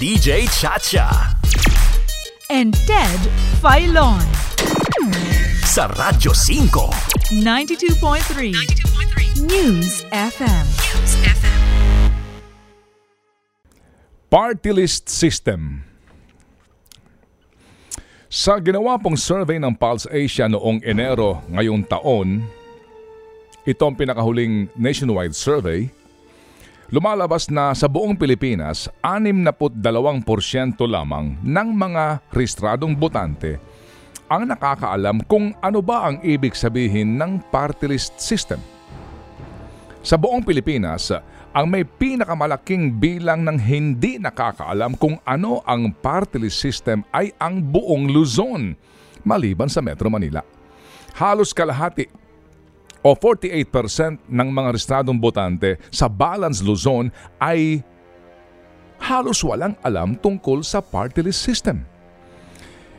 DJ Chacha. and Ted Filon. Sa Radyo 5. 92.3 News FM. Party list system. Sa ginawa pong survey ng Pulse Asia noong Enero ngayong taon, ito ang pinakahuling nationwide survey, lumalabas na sa buong Pilipinas, 62% lamang ng mga rehistradong botante ang nakakaalam kung ano ba ang ibig sabihin ng party list system. Sa buong Pilipinas, ang may pinakamalaking bilang ng hindi nakakaalam kung ano ang party list system ay ang buong Luzon, maliban sa Metro Manila. Halos kalahati o 48% ng mga rehistradong botante sa Balance Luzon ay halos walang alam tungkol sa party list system.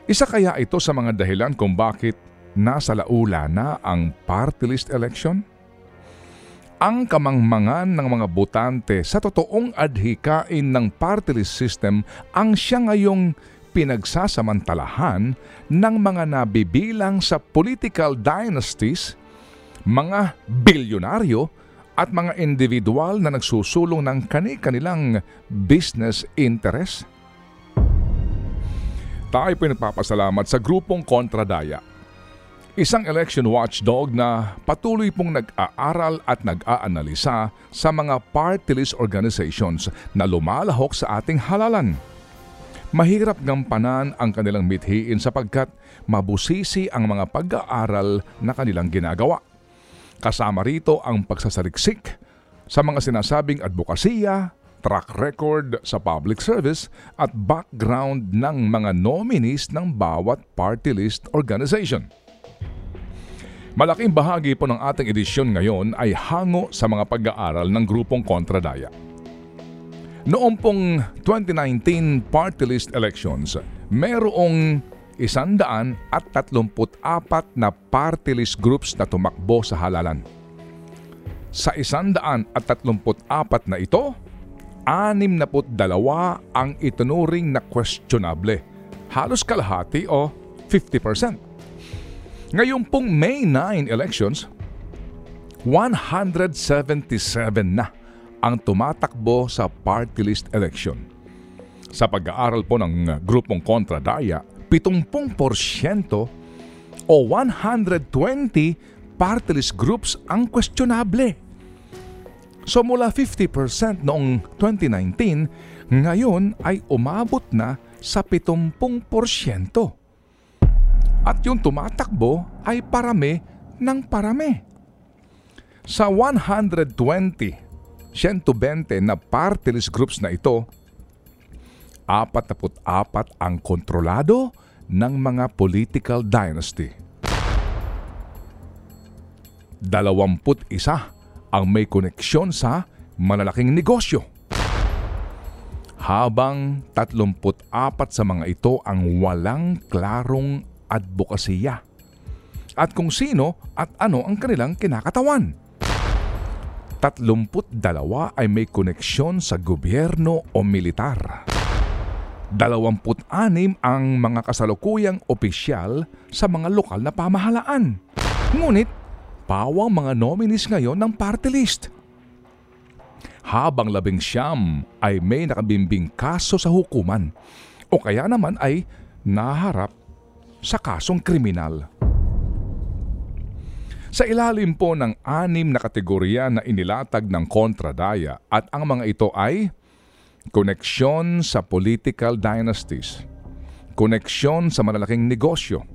Isa kaya ito sa mga dahilan kung bakit nasa laula na ang party list election? Ang kamangmangan ng mga botante sa totoong adhikain ng party list system ang siya ngayong pinagsasamantalahan ng mga nabibilang sa political dynasties, mga bilyonaryo at mga individual na nagsusulong ng kani-kanilang business interest? Tayo po nagpapasalamat sa grupong Kontradaya. Isang election watchdog na patuloy pong nag-aaral at nag-aanalisa sa mga party organizations na lumalahok sa ating halalan. Mahirap gampanan ang kanilang mithiin sapagkat mabusisi ang mga pag-aaral na kanilang ginagawa. Kasama rito ang pagsasaliksik sa mga sinasabing advokasya, track record sa public service at background ng mga nominees ng bawat party list organization. Malaking bahagi po ng ating edisyon ngayon ay hango sa mga pag-aaral ng grupong Kontradaya. Noong pong 2019 party list elections, merong isandaan at tatlumput apat na party list groups na tumakbo sa halalan. Sa isandaan at tatlumput apat na ito, anim na put dalawa ang itunuring na questionable, halos kalahati o 50%. Ngayon pong May 9 elections, 177 na ang tumatakbo sa party list election. Sa pag-aaral po ng grupong Kontradaya, 70% o 120 party groups ang questionable. So mula 50% noong 2019, ngayon ay umabot na sa 70%. At yung tumatakbo ay parami ng parami. Sa 120, 120 na party groups na ito, 44 ang kontrolado ng mga political dynasty. 21 ang may koneksyon sa malalaking negosyo. Habang 34 sa mga ito ang walang klarong advokasya. At kung sino at ano ang kanilang kinakatawan. 32 ay may koneksyon sa gobyerno o militar. 26 ang mga kasalukuyang opisyal sa mga lokal na pamahalaan. Ngunit, pawang mga nominees ngayon ng party list. Habang labing siyam ay may nakabimbing kaso sa hukuman o kaya naman ay naharap sa kasong kriminal. Sa ilalim po ng anim na kategorya na inilatag ng kontradaya at ang mga ito ay koneksyon sa political dynasties, koneksyon sa malalaking negosyo,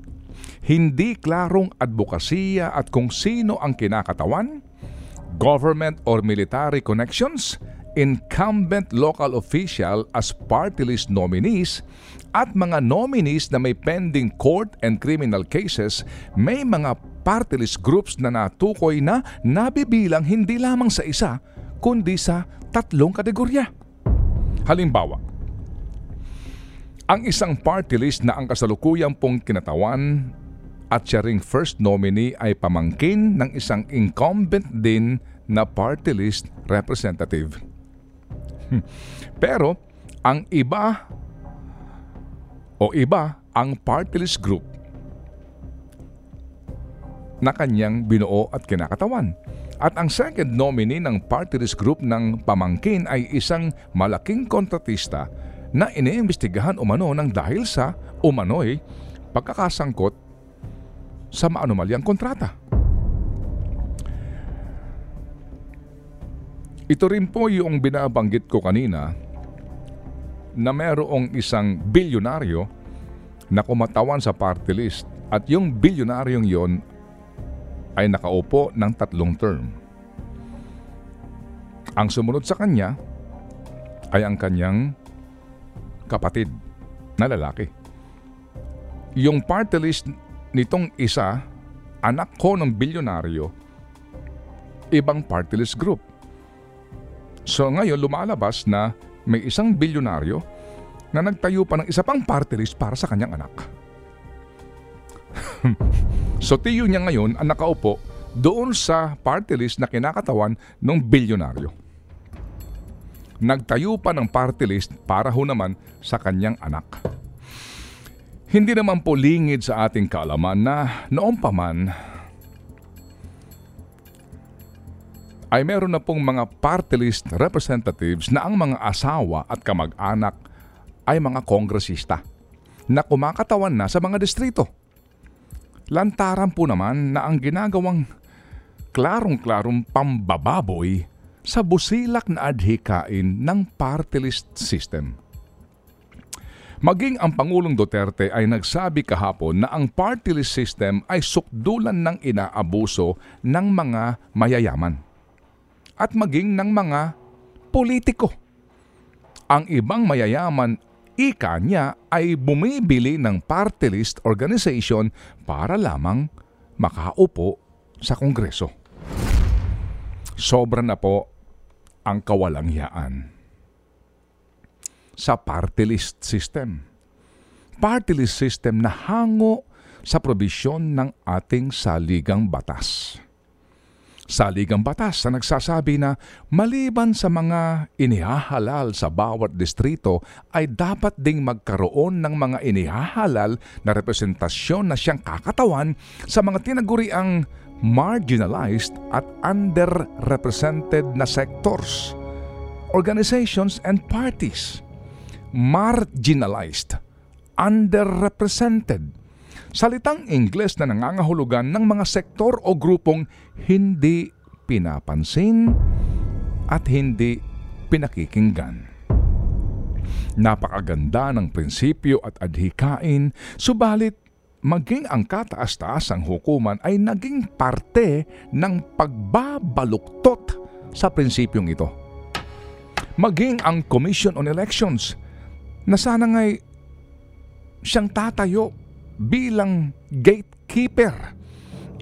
hindi klarong advokasya at kung sino ang kinakatawan, government or military connections, incumbent local official as party list nominees. At mga nominees na may pending court and criminal cases, may mga party list groups na natukoy na nabibilang hindi lamang sa isa, kundi sa tatlong kategorya. Halimbawa, ang isang party list na ang kasalukuyang pong kinatawan at siya ring first nominee ay pamangkin ng isang incumbent din na party list representative. Pero ang iba o iba ang party list group na kanyang binuo at kinakatawan. At ang second nominee ng party list group ng pamangkin ay isang malaking kontratista na iniimbestigahan umano ng dahil sa umano'y pagkakasangkot sa maanumalyang kontrata. Ito rin po yung binabanggit ko kanina na merong isang bilyonaryo na kumatawan sa party list at yung bilyonaryong yon ay nakaupo ng tatlong term. Ang sumunod sa kanya ay ang kanyang kapatid na lalaki. Yung party list nitong isa, anak ko ng bilyonaryo, ibang party list group. So ngayon lumalabas na may isang bilyonaryo na nagtayo pa ng isa pang party list para sa kanyang anak. so tiyo niya ngayon ang nakaupo doon sa party list na kinakatawan ng bilyonaryo. Nagtayo pa ng party list para ho naman sa kanyang anak. Hindi naman po lingid sa ating kaalaman na noong pa man ay meron na pong mga party list representatives na ang mga asawa at kamag-anak ay mga kongresista na kumakatawan na sa mga distrito. Lantaran po naman na ang ginagawang klarong-klarong pambababoy sa busilak na adhikain ng party list system. Maging ang Pangulong Duterte ay nagsabi kahapon na ang party list system ay sukdulan ng inaabuso ng mga mayayaman at maging ng mga politiko. Ang ibang mayayaman ika niya ay bumibili ng party list organization para lamang makaupo sa Kongreso. Sobra na po ang kawalangyaan sa party list system. Party list system na hango sa probisyon ng ating saligang batas saligang batas na nagsasabi na maliban sa mga inihahalal sa bawat distrito ay dapat ding magkaroon ng mga inihahalal na representasyon na siyang kakatawan sa mga tinaguriang marginalized at underrepresented na sectors, organizations and parties. Marginalized, underrepresented, Salitang Ingles na nangangahulugan ng mga sektor o grupong hindi pinapansin at hindi pinakikinggan. Napakaganda ng prinsipyo at adhikain, subalit maging ang kataas-taasang hukuman ay naging parte ng pagbabaluktot sa prinsipyong ito. Maging ang Commission on Elections na sana nga'y siyang tatayo bilang gatekeeper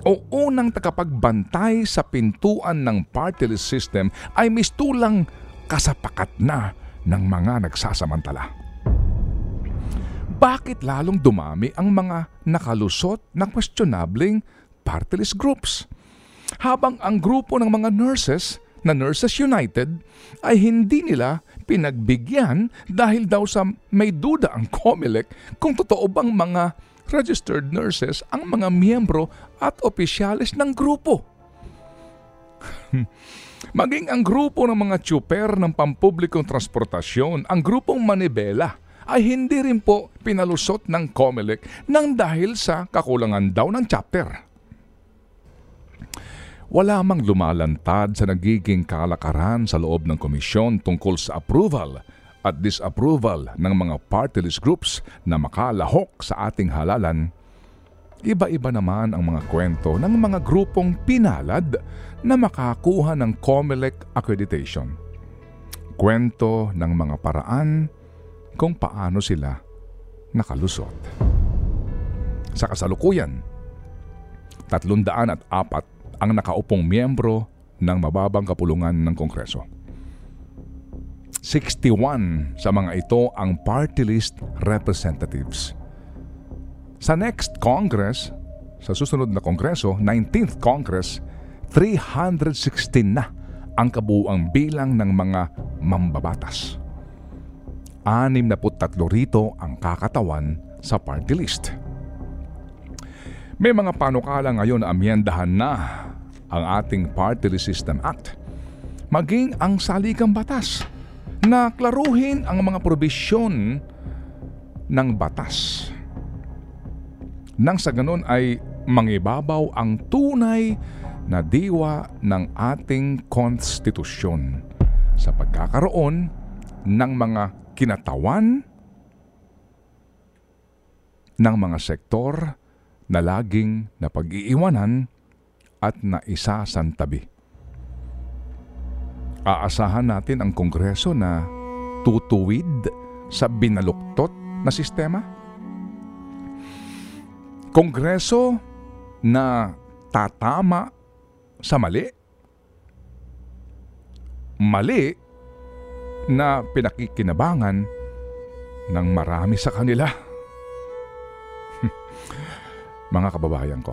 o unang tagapagbantay sa pintuan ng party system ay mistulang kasapakat na ng mga nagsasamantala. Bakit lalong dumami ang mga nakalusot na questionabling party groups? Habang ang grupo ng mga nurses na Nurses United ay hindi nila pinagbigyan dahil daw sa may duda ang COMELEC kung totoo bang mga registered nurses ang mga miyembro at opisyalis ng grupo. Maging ang grupo ng mga tsuper ng pampublikong transportasyon, ang grupong Manibela, ay hindi rin po pinalusot ng COMELEC nang dahil sa kakulangan daw ng chapter. Wala mang lumalantad sa nagiging kalakaran sa loob ng komisyon tungkol sa approval at disapproval ng mga party list groups na makalahok sa ating halalan, iba-iba naman ang mga kwento ng mga grupong pinalad na makakuha ng COMELEC accreditation. Kwento ng mga paraan kung paano sila nakalusot. Sa kasalukuyan, 304 ang nakaupong miyembro ng mababang kapulungan ng Kongreso. 61 sa mga ito ang party list representatives. Sa next Congress, sa susunod na Kongreso, 19th Congress, 316 na ang kabuuang bilang ng mga mambabatas. 63 rito ang kakatawan sa party list. May mga panukala ngayon na amyendahan na ang ating Party List System Act. Maging ang salikang batas na klaruhin ang mga probisyon ng batas. Nang sa ganun ay mangibabaw ang tunay na diwa ng ating konstitusyon sa pagkakaroon ng mga kinatawan ng mga sektor na laging napag-iiwanan at naisasantabi. Aasahan natin ang Kongreso na tutuwid sa binaluktot na sistema? Kongreso na tatama sa mali? Mali na pinakikinabangan ng marami sa kanila. Mga kababayan ko,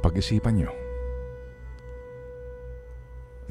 pag-isipan nyo.